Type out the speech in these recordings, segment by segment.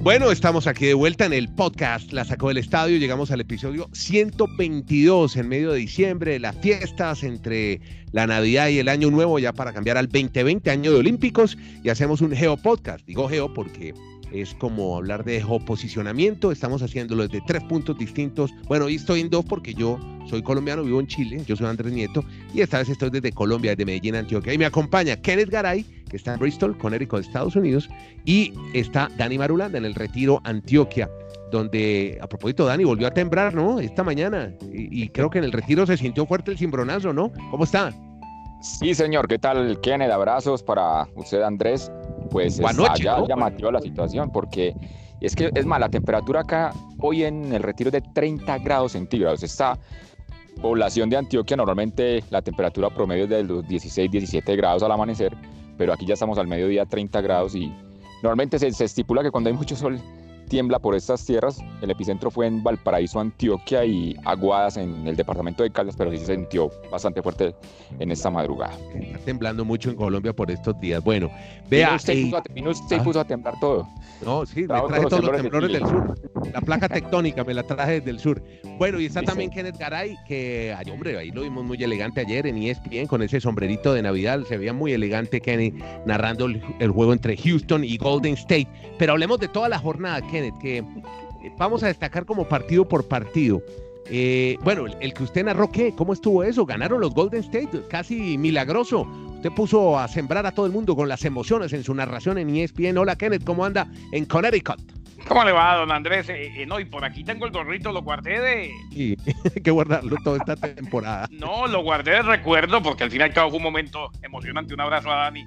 Bueno, estamos aquí de vuelta en el podcast La Sacó del Estadio. Llegamos al episodio 122 en medio de diciembre, las fiestas entre la Navidad y el Año Nuevo, ya para cambiar al 2020, año de Olímpicos, y hacemos un Geo Podcast. Digo Geo porque es como hablar de geoposicionamiento. Estamos haciéndolo desde tres puntos distintos. Bueno, hoy estoy en dos porque yo soy colombiano, vivo en Chile, yo soy Andrés Nieto, y esta vez estoy desde Colombia, desde Medellín, Antioquia. Y me acompaña Kenneth Garay, que está en Bristol, Connecticut, Estados Unidos, y está Dani Marulanda en el Retiro, Antioquia donde, a propósito, Dani volvió a temblar, ¿no? Esta mañana. Y, y, creo que en el retiro se sintió fuerte el cimbronazo, ¿no? ¿Cómo está? Sí, señor. ¿Qué tal, Kenneth? Abrazos para usted, Andrés pues noche, ya llamativo la situación, porque es que es más, la temperatura acá hoy en el retiro es de 30 grados centígrados. Esta población de Antioquia normalmente la temperatura promedio es de los 16, 17 grados al amanecer, pero aquí ya estamos al mediodía 30 grados y normalmente se, se estipula que cuando hay mucho sol tiembla por estas tierras. El epicentro fue en Valparaíso, Antioquia y Aguadas en el departamento de Caldas, pero sí se sintió bastante fuerte en esta madrugada. Está temblando mucho en Colombia por estos días. Bueno, vea. usted, puso, a, usted ah. puso a temblar todo. No, sí, me traje todos los temblores del sur. La placa tectónica me la traje desde el sur. Bueno, y está también Kenneth Garay, que, ay, hombre, ahí lo vimos muy elegante ayer en ESPN con ese sombrerito de Navidad. Se veía muy elegante Kenny narrando el, el juego entre Houston y Golden State. Pero hablemos de toda la jornada, Kenneth, que eh, vamos a destacar como partido por partido. Eh, bueno, el, que usted narró, ¿qué? ¿Cómo estuvo eso? Ganaron los Golden State, casi milagroso. Usted puso a sembrar a todo el mundo con las emociones en su narración en ESPN. Hola Kenneth, ¿cómo anda en Connecticut? ¿Cómo le va, don Andrés? Eh, no, y por aquí tengo el gorrito, lo guardé de. Sí, hay que guardarlo toda esta temporada. No, lo guardé de recuerdo porque al final y fue un momento emocionante. Un abrazo a Dani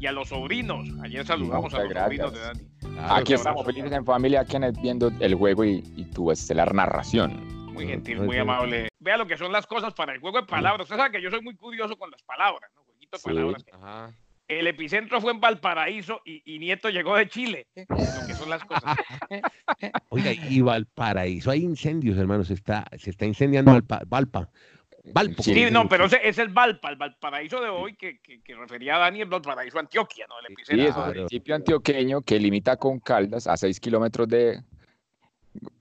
y a los sobrinos. Ayer saludamos a los sobrinos de Dani. Aquí estamos felices en familia, Kenneth, viendo el juego y, tu estelar narración. Muy gentil, muy amable. Vea lo que son las cosas para el juego de palabras. Usted sabe que yo soy muy curioso con las palabras, ¿no? Jueguito de palabras. El epicentro fue en Valparaíso y, Nieto llegó de Chile. Lo que son las cosas. Oiga, y Valparaíso, hay incendios, hermanos. Se está, se está incendiando Valpa. Valpa. Sí, no, pero ese es el Valpa, el Valparaíso de hoy que, que, refería a Dani, el Valparaíso Antioquia, ¿no? El epicentro. Sí, es el municipio antioqueño que limita con Caldas a 6 kilómetros de,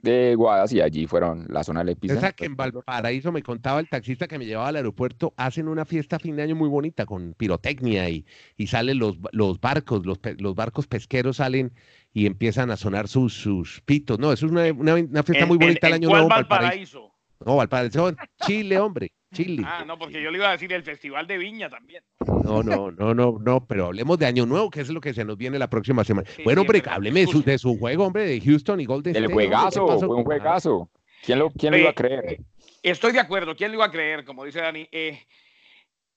de Guadas y allí fueron la zona del epicentro. Esa que en Valparaíso me contaba el taxista que me llevaba al aeropuerto, hacen una fiesta a fin de año muy bonita con pirotecnia y, y salen los, los barcos, los, los barcos pesqueros salen y empiezan a sonar sus, sus pitos. No, eso es una, una, fiesta muy bonita el año nuevo. Valparaíso? No, Valparaíso, Chile, hombre. Chile. Ah, no, porque yo le iba a decir el Festival de Viña también. No, no, no, no, no, pero hablemos de Año Nuevo, que es lo que se nos viene la próxima semana. bueno, hombre, hábleme de su, de su, juego, hombre, de Houston y Golden State. El juegazo, fue un juegazo. ¿Quién lo, quién lo iba a creer? Estoy de acuerdo, ¿quién lo iba a creer? Como dice Dani. Eh,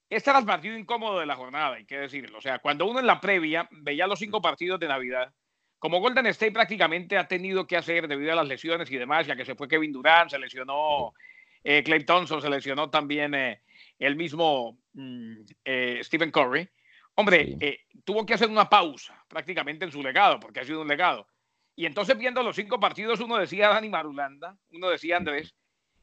este era el partido incómodo de la jornada, hay que decirlo. O sea, cuando uno en la previa veía los cinco partidos de Navidad, como Golden State prácticamente ha tenido que hacer debido a las lesiones y demás, ya que se fue Kevin Durant, se lesionó eh, Clay Thompson, se lesionó también eh, el mismo mm, eh, Stephen Curry. Hombre, eh, tuvo que hacer una pausa prácticamente en su legado, porque ha sido un legado. Y entonces viendo los cinco partidos, uno decía Dani Marulanda, uno decía Andrés,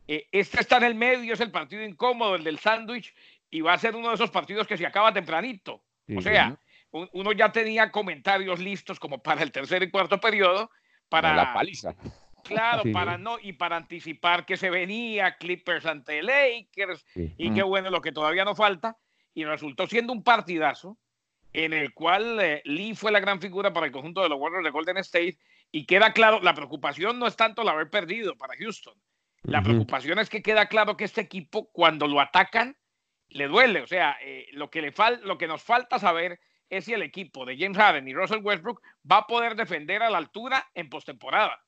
este está en el medio, es el partido incómodo, el del sándwich, y va a ser uno de esos partidos que se acaba tempranito. O sea, uno ya tenía comentarios listos como para el tercer y cuarto periodo para... La paliza. Claro, para no, y para anticipar que se venía Clippers ante Lakers, y qué bueno lo que todavía no falta, y resultó siendo un partidazo en el cual eh, Lee fue la gran figura para el conjunto de los Warriors de Golden State, y queda claro, la preocupación no es tanto el haber perdido para Houston, la preocupación es que queda claro que este equipo, cuando lo atacan, le duele, o sea, eh, lo, que le fal lo que nos falta saber es si el equipo de James Harden y Russell Westbrook va a poder defender a la altura en postemporada.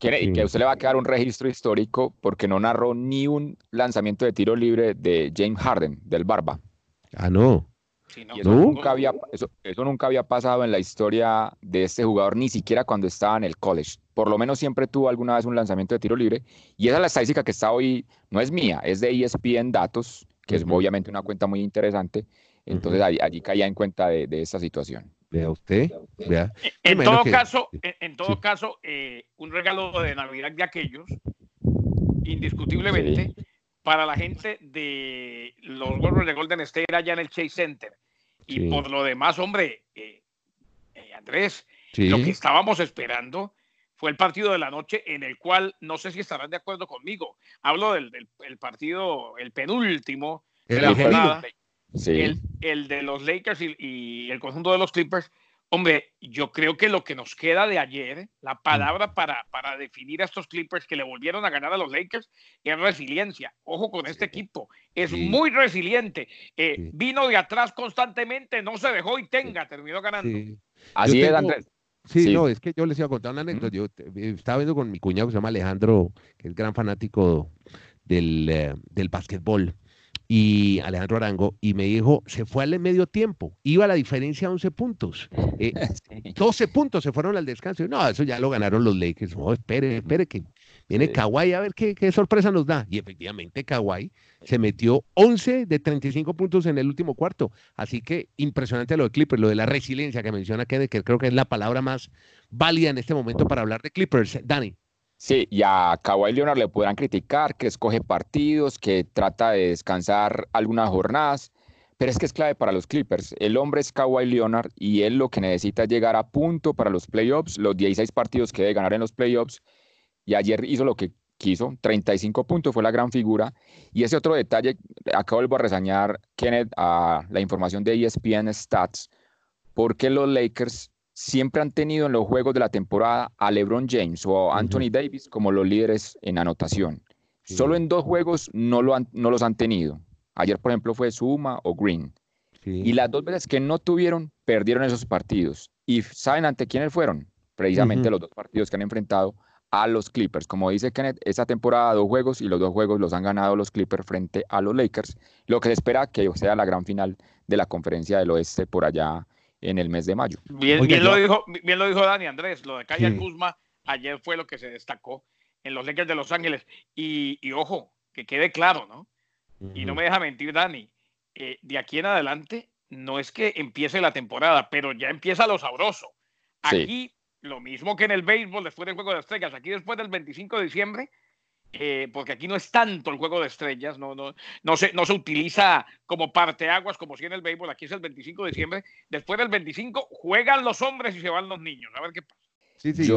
Y que a usted le va a quedar un registro histórico porque no narró ni un lanzamiento de tiro libre de James Harden, del Barba. Ah, no. eso, nunca había, eso, nunca había pasado en la historia de este jugador, ni siquiera cuando estaba en el college. Por lo menos siempre tuvo alguna vez un lanzamiento de tiro libre. Y esa es la estadística que está hoy, no es mía, es de ESPN Datos, que es obviamente una cuenta muy interesante. Entonces allí, caía en cuenta de, de esa situación. Vea usted, vea. En, todo caso, en, todo caso, eh, un regalo de Navidad de aquellos, indiscutiblemente, para la gente de los Warriors de Golden State allá en el Chase Center. Y por lo demás, hombre, eh, eh, Andrés, lo que estábamos esperando fue el partido de la noche en el cual, no sé si estarán de acuerdo conmigo, hablo del, partido, el penúltimo de la jornada, el, de los Lakers y, el conjunto de los Clippers. Hombre, yo creo que lo que nos queda de ayer, la palabra para, para definir a estos Clippers que le volvieron a ganar a los Lakers, es resiliencia. Ojo con este equipo, es muy resiliente. Eh, vino de atrás constantemente, no se dejó y tenga, terminó ganando. Así es, Andrés. Sí, no, es que yo les iba a contar una anécdota. Yo eh, estaba viendo con mi cuñado que se llama Alejandro, que es gran fanático del, eh, del básquetbol, y Alejandro Arango, y me dijo, se fue al medio tiempo, iba a la diferencia a 11 puntos. 12 eh, puntos se fueron al descanso. no, eso ya lo ganaron los Lakers. No, espere, espere, que Viene Kawhi a ver qué, sorpresa nos da. Y efectivamente Kawhi se metió 11 de 35 puntos en el último cuarto. Así que impresionante lo de Clippers, lo de la resiliencia que menciona Kenneth, que creo que es la palabra más válida en este momento para hablar de Clippers. Dani. Sí, y a Kawhi Leonard le podrán criticar que escoge partidos, que trata de descansar algunas jornadas, pero es que es clave para los Clippers. El hombre es Kawhi Leonard y él lo que necesita es llegar a punto para los playoffs, los 16 partidos que debe ganar en los playoffs y ayer hizo lo que quiso, 35 puntos, fue la gran figura. Y ese otro detalle, acá vuelvo a resañar, Kenneth, a la información de ESPN Stats, porque los Lakers siempre han tenido en los juegos de la temporada a LeBron James o Anthony Davis como los líderes en anotación. Solo en dos juegos no, lo han, no los han tenido. Ayer, por ejemplo, fue Suma o Green. Y las dos veces que no tuvieron, perdieron esos partidos. ¿Y saben ante quiénes fueron? Precisamente los dos partidos que han enfrentado a los Clippers. Como dice Kenneth, esta temporada dos juegos y los dos juegos los han ganado los Clippers frente a los Lakers, lo que se espera que sea la gran final de la conferencia del oeste por allá en el mes de mayo. Bien, bien, lo, dijo, bien lo dijo Dani Andrés, lo de Kyle Kuzma ayer fue lo que se destacó en los Lakers de Los Ángeles. Y, ojo, que quede claro, ¿no? Y no me deja mentir Dani, eh, de aquí en adelante no es que empiece la temporada, pero ya empieza lo sabroso. Aquí lo mismo que en el béisbol después del juego de estrellas. Aquí después del 25 de diciembre, eh, porque aquí no es tanto el juego de estrellas, no, no, no, se, no se utiliza como parteaguas como si en el béisbol. Aquí es el 25 de diciembre. Después del 25 juegan los hombres y se van los niños. A ver qué pasa. Sí, sí,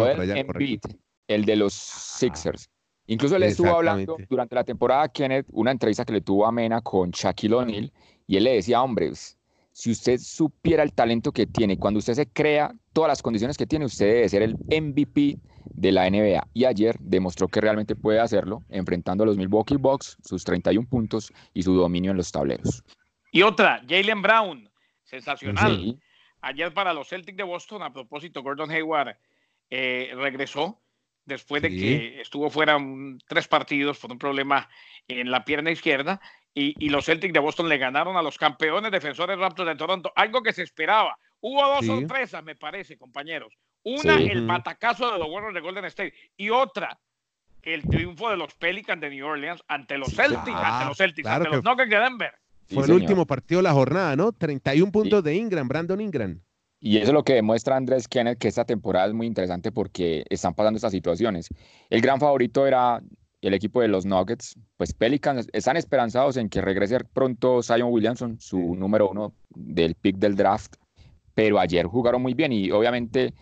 el de los Sixers. Incluso le estuvo hablando durante la temporada Kenneth, una entrevista que le tuvo a Mena con Shaquille O'Neal, y él le decía, hombres, si usted supiera el talento que tiene, cuando usted se crea todas las condiciones que tiene, usted debe ser el MVP de la NBA. Y ayer demostró que realmente puede hacerlo, enfrentando a los Milwaukee Bucks, sus 31 puntos y su dominio en los tableros. Y otra, Jalen Brown, sensacional. Ayer para los Celtics de Boston, a propósito, Gordon Hayward eh, regresó después de que estuvo fuera tres partidos por un problema en la pierna izquierda y, los Celtics de Boston le ganaron a los campeones defensores Raptors de Toronto, algo que se esperaba. Hubo dos sorpresas, me parece, compañeros. Una, el batacazo de los Warriors de Golden State y otra, el triunfo de los Pelicans de New Orleans ante los Celtics, ante los Celtics, ante los Nuggets de Denver. Fue el último partido de la jornada, ¿no? 31 puntos de Ingram, Brandon Ingram. Y eso es lo que demuestra Andrés Kenneth, que esta temporada es muy interesante porque están pasando estas situaciones. El gran favorito era el equipo de los Nuggets, pues Pelicans están esperanzados en que regrese pronto Zion Williamson, su número uno del pick del draft, pero ayer jugaron muy bien y obviamente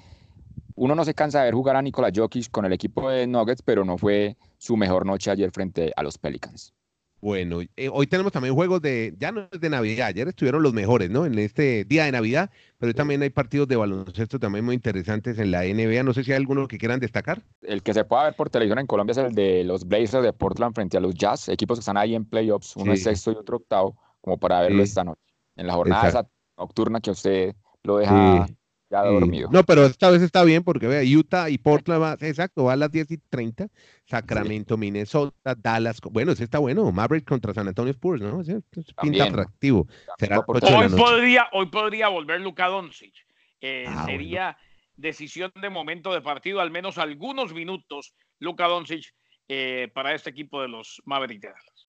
uno no se cansa de ver jugar a Nikola Jokic con el equipo de Nuggets, pero no fue su mejor noche ayer frente a los Pelicans. Bueno, eh, hoy tenemos también juegos de, ya no es de Navidad, ayer estuvieron los mejores, ¿no? En este día de Navidad, pero hoy también hay partidos de baloncesto también muy interesantes en la NBA. No sé si hay alguno que quieran destacar. El que se pueda ver por televisión en Colombia es el de los Blazers de Portland frente a los Jazz, equipos que están ahí en playoffs, uno es sexto y otro octavo, como para verlo esta noche, en la jornada nocturna que usted lo deja ya dormido. No, pero esta vez está bien porque vea, Utah y Portland va, exacto, va a las 10 y 30, Sacramento, Minnesota, Dallas, bueno, ese está bueno, Maverick contra San Antonio Spurs, ¿no? Ese, pinta atractivo. hoy, podría, hoy podría volver Luka Doncic. Eh, ah, sería decisión de momento de partido, al menos algunos minutos, Luka Doncic eh, para este equipo de los Mavericks de Dallas.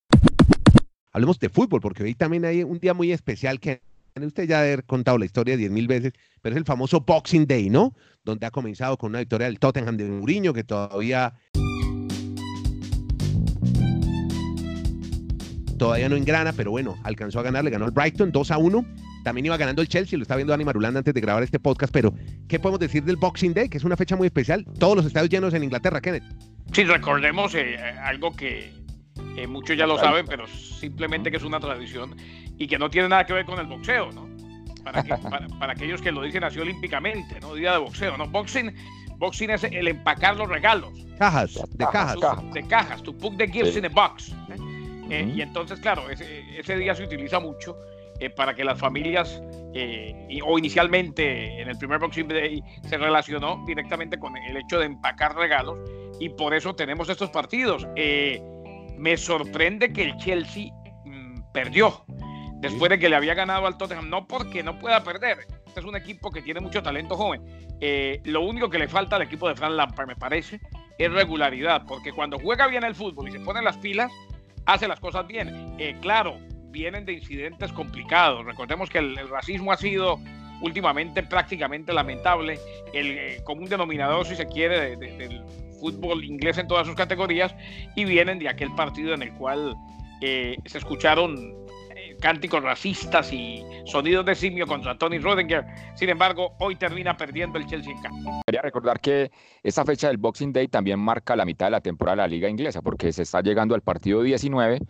Hablemos de fútbol, porque hoy también hay un día muy especial que usted ya haber contado la historia diez mil veces, pero es el famoso Boxing Day, ¿no? Donde ha comenzado con una victoria del Tottenham de Mourinho, que todavía todavía no engrana, pero bueno, alcanzó a ganar, le ganó el Brighton 2 a 1 también iba ganando el Chelsea, lo está viendo Dani Marulanda antes de grabar este podcast, pero ¿qué podemos decir del Boxing Day? Que es una fecha muy especial, todos los estadios llenos en Inglaterra, Kenneth. Sí, recordemos eh, algo que muchos ya lo saben, pero simplemente que es una tradición y que no tiene nada que ver con el boxeo, ¿no? Para, para, aquellos que lo dicen así olímpicamente, ¿no? Día de boxeo, ¿no? Boxing, boxing es el empacar los regalos. Cajas, de cajas. De cajas, to put the gifts in a box. ¿eh? Eh, y entonces, claro, ese, día se utiliza mucho eh, para que las familias, o inicialmente en el primer Boxing Day, se relacionó directamente con el hecho de empacar regalos y por eso tenemos estos partidos. Me sorprende que el Chelsea mm, perdió después de que le había ganado al Tottenham, no porque no pueda perder. Este es un equipo que tiene mucho talento joven. lo único que le falta al equipo de Fran Lampard, me parece, es regularidad, porque cuando juega bien el fútbol y se pone las pilas, hace las cosas bien. Eh, claro, vienen de incidentes complicados. Recordemos que el, racismo ha sido últimamente prácticamente lamentable. El eh, común denominador, si se quiere, del fútbol inglés en todas sus categorías, y vienen de aquel partido en el cual eh, se escucharon cánticos racistas y sonidos de simio contra Tony Rodinger. Sin embargo, hoy termina perdiendo el Chelsea en Quería recordar que esta fecha del Boxing Day también marca la mitad de la temporada de la Liga Inglesa, porque se está llegando al partido 19.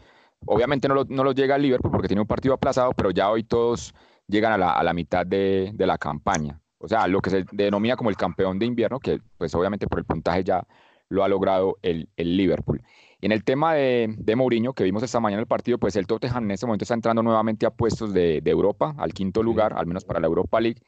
Obviamente no lo, no lo llega el Liverpool porque tiene un partido aplazado, pero ya hoy todos llegan a la, a la mitad de, de la campaña. O sea, lo que se denomina como el campeón de invierno, que pues obviamente por el puntaje ya lo ha logrado el, el Liverpool. Y en el tema de, de, Mourinho, que vimos esta mañana en el partido, pues el Tottenham en este momento está entrando nuevamente a puestos de, de Europa, al quinto lugar, al menos para la Europa League.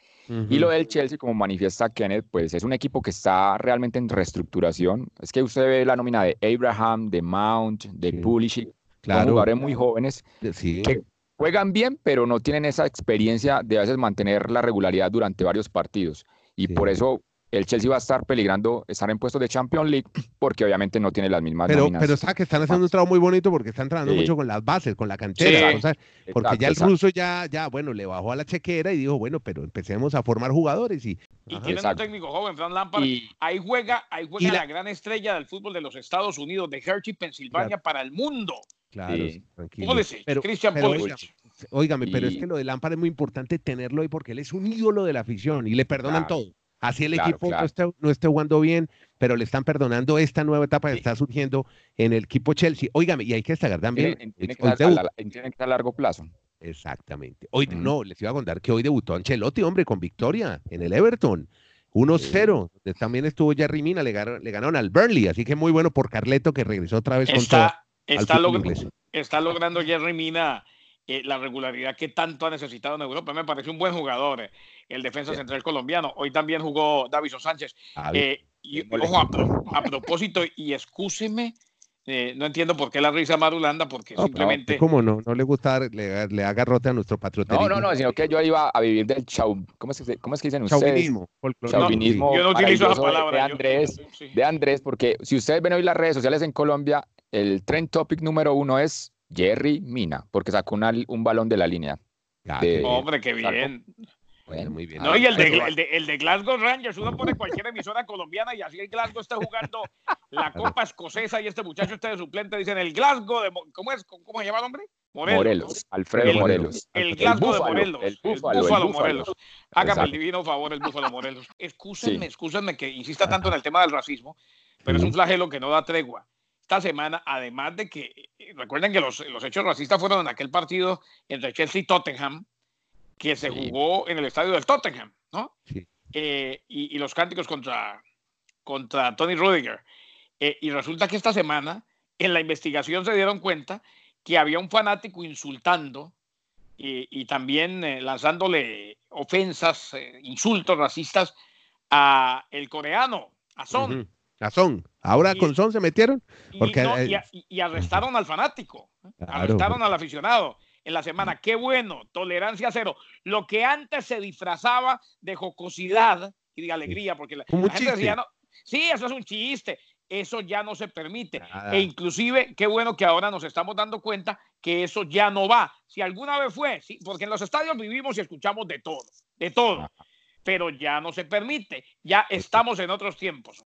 Y lo del Chelsea, como manifiesta Kenneth, pues es un equipo que está realmente en reestructuración. Es que usted ve la nómina de Abraham, de Mount, de Pulisic, claro. jugadores muy jóvenes que juegan bien, pero no tienen esa experiencia de a veces mantener la regularidad durante varios partidos. Y por eso el Chelsea va a estar peligrando estar en puestos de Champions League porque obviamente no tiene las mismas pero, Pero sabe que están haciendo un trabajo muy bonito porque están trabajando mucho con las bases, con la cantera. porque ya el ruso ya, ya, bueno, le bajó a la chequera y dijo, bueno, pero empecemos a formar jugadores. Y, y tienen un técnico joven, Fran Lampard. ahí juega, ahí juega la, gran estrella del fútbol de los Estados Unidos, de Hershey, Pensilvania, para el mundo. Claro, tranquilo. pero, Christian pero, Óigame, pero es que lo de Lampard es muy importante tenerlo ahí porque él es un ídolo de la afición y le perdonan todo. Así el equipo No, esté, jugando bien, pero le están perdonando esta nueva etapa que está surgiendo en el equipo Chelsea. Óigame, y hay que destacar también. Tiene, que, estar a, largo plazo. Exactamente. Hoy, No, les iba a contar que hoy debutó Ancelotti, hombre, con victoria en el Everton. 1-0. También estuvo Jerry Mina, le, ganaron, al Burnley. Así que muy bueno por Carleto que regresó otra vez con todo. Está, está logrando Jerry Mina eh, la regularidad que tanto ha necesitado en Europa. Me parece un buen jugador, eh, el defensa central colombiano. Hoy también jugó Davison Sánchez. Eh, y, ojo, a, propósito, y excúseme, no entiendo por qué la risa marulanda, porque simplemente. ¿Cómo no? No le gusta, le, le haga rote a nuestro patriotismo. No, no, no, sino que yo iba a vivir del chau. ¿Cómo es que, cómo es que dicen ustedes? Chauvinismo. Chauvinismo. yo no utilizo esa palabra. De, Andrés, de Andrés, porque si ustedes ven hoy las redes sociales en Colombia, el trend topic número uno es Jerry Mina, porque sacó un balón de la línea. Hombre, qué bien. Bueno, muy bien. No, y el de, el, de, Glasgow Rangers, uno pone cualquier emisora colombiana y así el Glasgow está jugando la Copa Escocesa y este muchacho está de suplente, dicen el Glasgow de... ¿Cómo es? ¿Cómo se llama el hombre? Morelos. Alfredo Morelos. El Glasgow de Morelos. El Búfalo, Morelos. Hágame el divino favor, el Búfalo Morelos. Excúsenme, excúsenme que insista tanto en el tema del racismo, pero es un flagelo que no da tregua esta semana, además de que, eh, recuerden que los, los, hechos racistas fueron en aquel partido entre Chelsea y Tottenham, que se jugó en el estadio del Tottenham, ¿no? Eh, y, los cánticos contra, contra Tony Rudiger. Eh, y resulta que esta semana, en la investigación se dieron cuenta que había un fanático insultando y, también lanzándole ofensas, insultos racistas a el coreano, a Son. Son. Ahora con Son se metieron. Porque, y, y, arrestaron al fanático, ¿eh? arrestaron al aficionado en la semana. Qué bueno, tolerancia cero. Lo que antes se disfrazaba de jocosidad y de alegría, porque la, gente decía, no, sí, eso es un chiste. Eso ya no se permite. E inclusive, qué bueno que ahora nos estamos dando cuenta que eso ya no va. Si alguna vez fue, sí, porque en los estadios vivimos y escuchamos de todo, de todo. Pero ya no se permite. Ya estamos en otros tiempos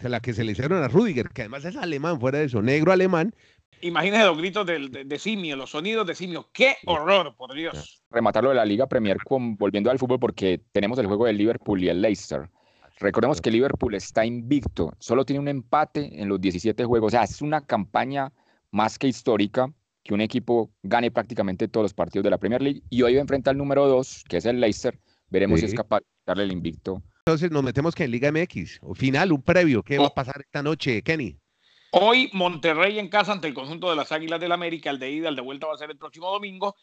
la que se le hicieron a Rudiger, que además es alemán, fuera de eso, negro alemán, Imagínese los gritos de, de, simio, los sonidos de simio. ¡Qué horror, por Dios! Rematarlo de la Liga Premier con, volviendo al fútbol porque tenemos el juego del Liverpool y el Leicester. Recordemos que Liverpool está invicto, solo tiene un empate en los 17 juegos. O sea, es una campaña más que histórica que un equipo gane prácticamente todos los partidos de la Premier League y hoy enfrenta al número 2, que es el Leicester. Veremos si es capaz de darle el invicto. Entonces nos metemos que en Liga MX, o final, un previo, ¿qué va a pasar esta noche, Kenny? Hoy Monterrey en casa ante el conjunto de las Águilas del América, el de ida, el de vuelta va a ser el próximo domingo.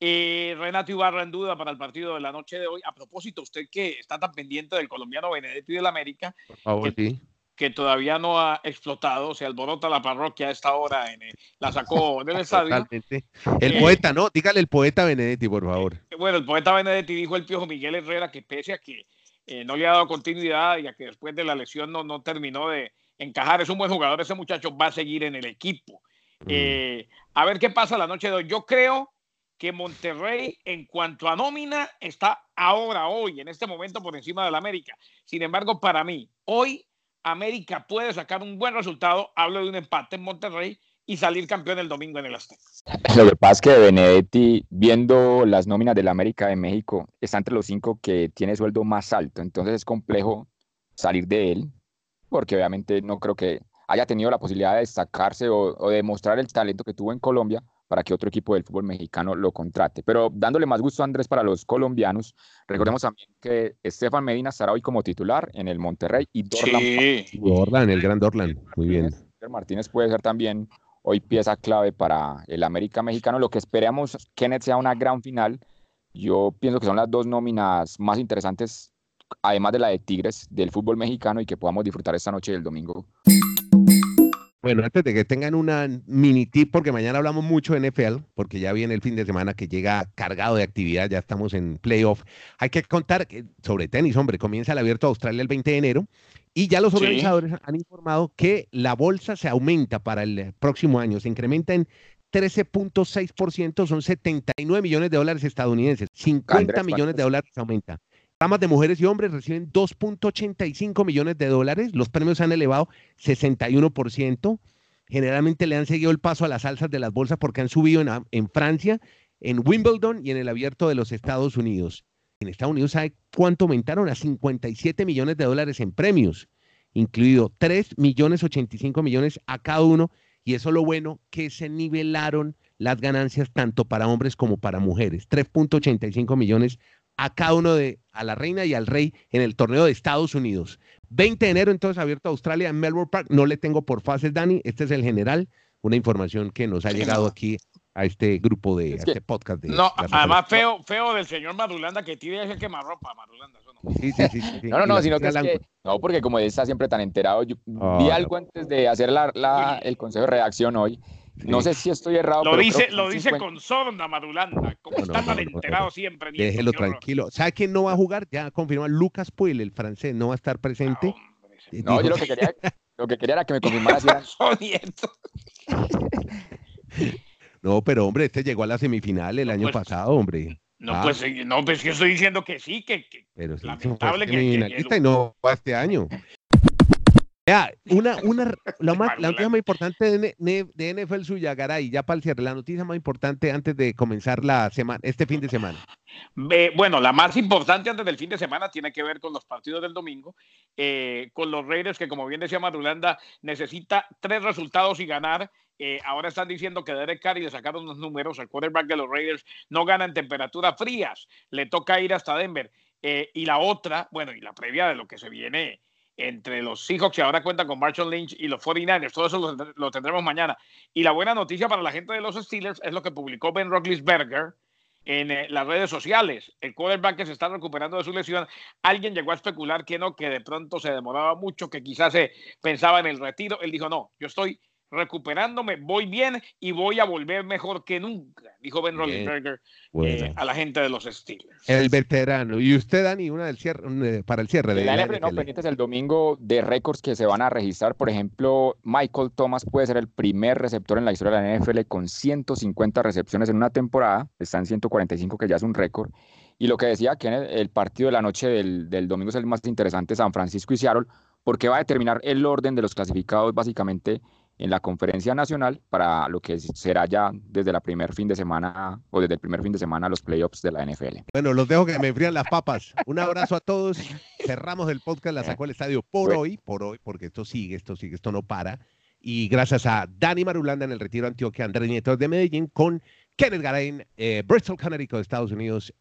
Eh, Renato Ibarra en duda para el partido de la noche de hoy. A propósito, usted que está tan pendiente del colombiano Benedetti del América, Por favor, que, sí. que todavía no ha explotado, se alborota la parroquia a esta hora, en, el- la sacó del estadio. Totalmente. El Eh, poeta, ¿no? Dígale el poeta Benedetti, por favor. Bueno, el poeta Benedetti dijo el piojo Miguel Herrera que pese a que eh, no le ha dado continuidad y a que después de la lesión no, no terminó de encajar, es un buen jugador, ese muchacho va a seguir en el equipo. Eh, a ver qué pasa la noche de hoy. Yo creo que Monterrey, en cuanto a nómina, está ahora, hoy, en este momento, por encima del América. Sin embargo, para mí, hoy América puede sacar un buen resultado. Hablo de un empate en Monterrey y salir campeón el domingo en el Azteca. Lo que pasa es que Benedetti, viendo las nóminas del América de México, está entre los cinco que tiene sueldo más alto. Entonces es complejo salir de él, porque obviamente no creo que haya tenido la posibilidad de destacarse o, o de mostrar el talento que tuvo en Colombia para que otro equipo del fútbol mexicano lo contrate. Pero dándole más gusto a Andrés para los colombianos, recordemos también que Estefan Medina estará hoy como titular en el Monterrey y Dorlan Sí. Orlan, el gran Orlan. Muy bien. Martínez puede ser también hoy pieza clave para el América mexicano. Lo que esperamos, Kenneth, sea una gran final. Yo pienso que son las dos nóminas más interesantes, además de la de Tigres, del fútbol mexicano y que podamos disfrutar esta noche del domingo. Bueno, antes de que tengan una mini tip, porque mañana hablamos mucho de NFL, porque ya viene el fin de semana que llega cargado de actividad, ya estamos en playoff. Hay que contar que sobre tenis, hombre, comienza el abierto de Australia el 20 de enero y ya los Sí. organizadores han informado que la bolsa se aumenta para el próximo año, se incrementa en 13.6%, son 79 millones de dólares estadounidenses, 50 Andrés, millones de dólares aumenta. Ramas de mujeres y hombres reciben 2.85 millones de dólares. Los premios se han elevado 61%. Generalmente le han seguido el paso a las alzas de las bolsas porque han subido en, en Francia, en Wimbledon y en el abierto de los Estados Unidos. En Estados Unidos, ¿sabe cuánto aumentaron? A 57 millones de dólares en premios, incluido 3 millones 85 millones a cada uno. Y eso lo bueno, que se nivelaron las ganancias tanto para hombres como para mujeres. 3.85 millones a cada uno de, a la reina y al rey en el torneo de Estados Unidos. 20 de enero entonces abierto a Australia en Melbourne Park. No le tengo por fases, Dani. Este es el general, una información que nos ha llegado aquí a este grupo de, Es a que- este podcast de. No, además feo, feo del señor Madulanda que tire ese quemarropa, Madulanda. Eso no. Sí, sí, sí, sí, sí. No, no, no, sino que es tira que, no, porque como él está siempre tan enterado, yo Ah, vi no. algo antes de hacer la, la- el consejo de redacción hoy. No Sí. sé si estoy errado, Lo pero dice, lo dice 50 con sorna, Madulanda. Como No, está no, tan no, enterado no. siempre. Nieto, Déjelo tranquilo. ¿Sabe quién no va a jugar? Ya confirmó Lucas Puel, el francés, no va a estar presente. Ah, No, dijo- yo lo que quería, lo que quería era que me confirmara si eran. No, pero hombre, este llegó a la semifinal el No, año pues, pasado, hombre. No, Ah. pues, no, pues yo estoy diciendo que sí, que, que Pero sí, Lamentable que- que- que y no va este año. Vea, una, una, la, más, la noticia más importante de, de NFL suya, Garay, ya para el cierre, la noticia más importante antes de comenzar la semana, este fin de semana. Bueno, la más importante antes del fin de semana tiene que ver con los partidos del domingo, eh, con los Raiders que, como bien decía Madulanda, necesita tres resultados y ganar. Eh, ahora están diciendo que Derek Carr y le sacaron unos números, el quarterback de los Raiders no gana en temperaturas frías, le toca ir hasta Denver. Eh, y la otra, bueno, y la previa de lo que se viene entre los Seahawks que ahora cuentan con Marshall Lynch y los 49ers, todo eso lo, tendremos mañana. Y la buena noticia para la gente de los Steelers es lo que publicó Ben Roethlisberger, en eh, las redes sociales. El quarterback que se está recuperando de su lesión, alguien llegó a especular que no, que de pronto se demoraba mucho, que quizás se pensaba en el retiro. Él dijo, no, yo estoy recuperándome, voy bien y voy a volver mejor que nunca, dijo Ben. Roethlisberger Bueno, eh, a la gente de los Steelers. el veterano. Y usted, Dani, una del cierre, un, eh, para el cierre de la NFL, no, pendientes el domingo de récords que se van a registrar. Por ejemplo, Michael Thomas puede ser el primer receptor en la historia de la NFL con 150 recepciones en una temporada. Está en 145, que ya es un récord. Y lo que decía que el partido de la noche del, del domingo es el más interesante, San Francisco y Seattle, porque va a determinar el orden de los clasificados básicamente en la conferencia nacional para lo que será ya desde la primer fin de semana o desde el primer fin de semana los playoffs de la NFL. Bueno, los dejo que me enfrían las papas. Un abrazo a todos. Cerramos el podcast, la sacó el estadio por hoy, por hoy, porque esto sigue, esto sigue, esto no para. Y gracias a Dani Marulanda en el Retiro Antioquia, Andrés Nieto de Medellín, con Kenneth Garay, eh, Bristol, Connecticut, de Estados Unidos.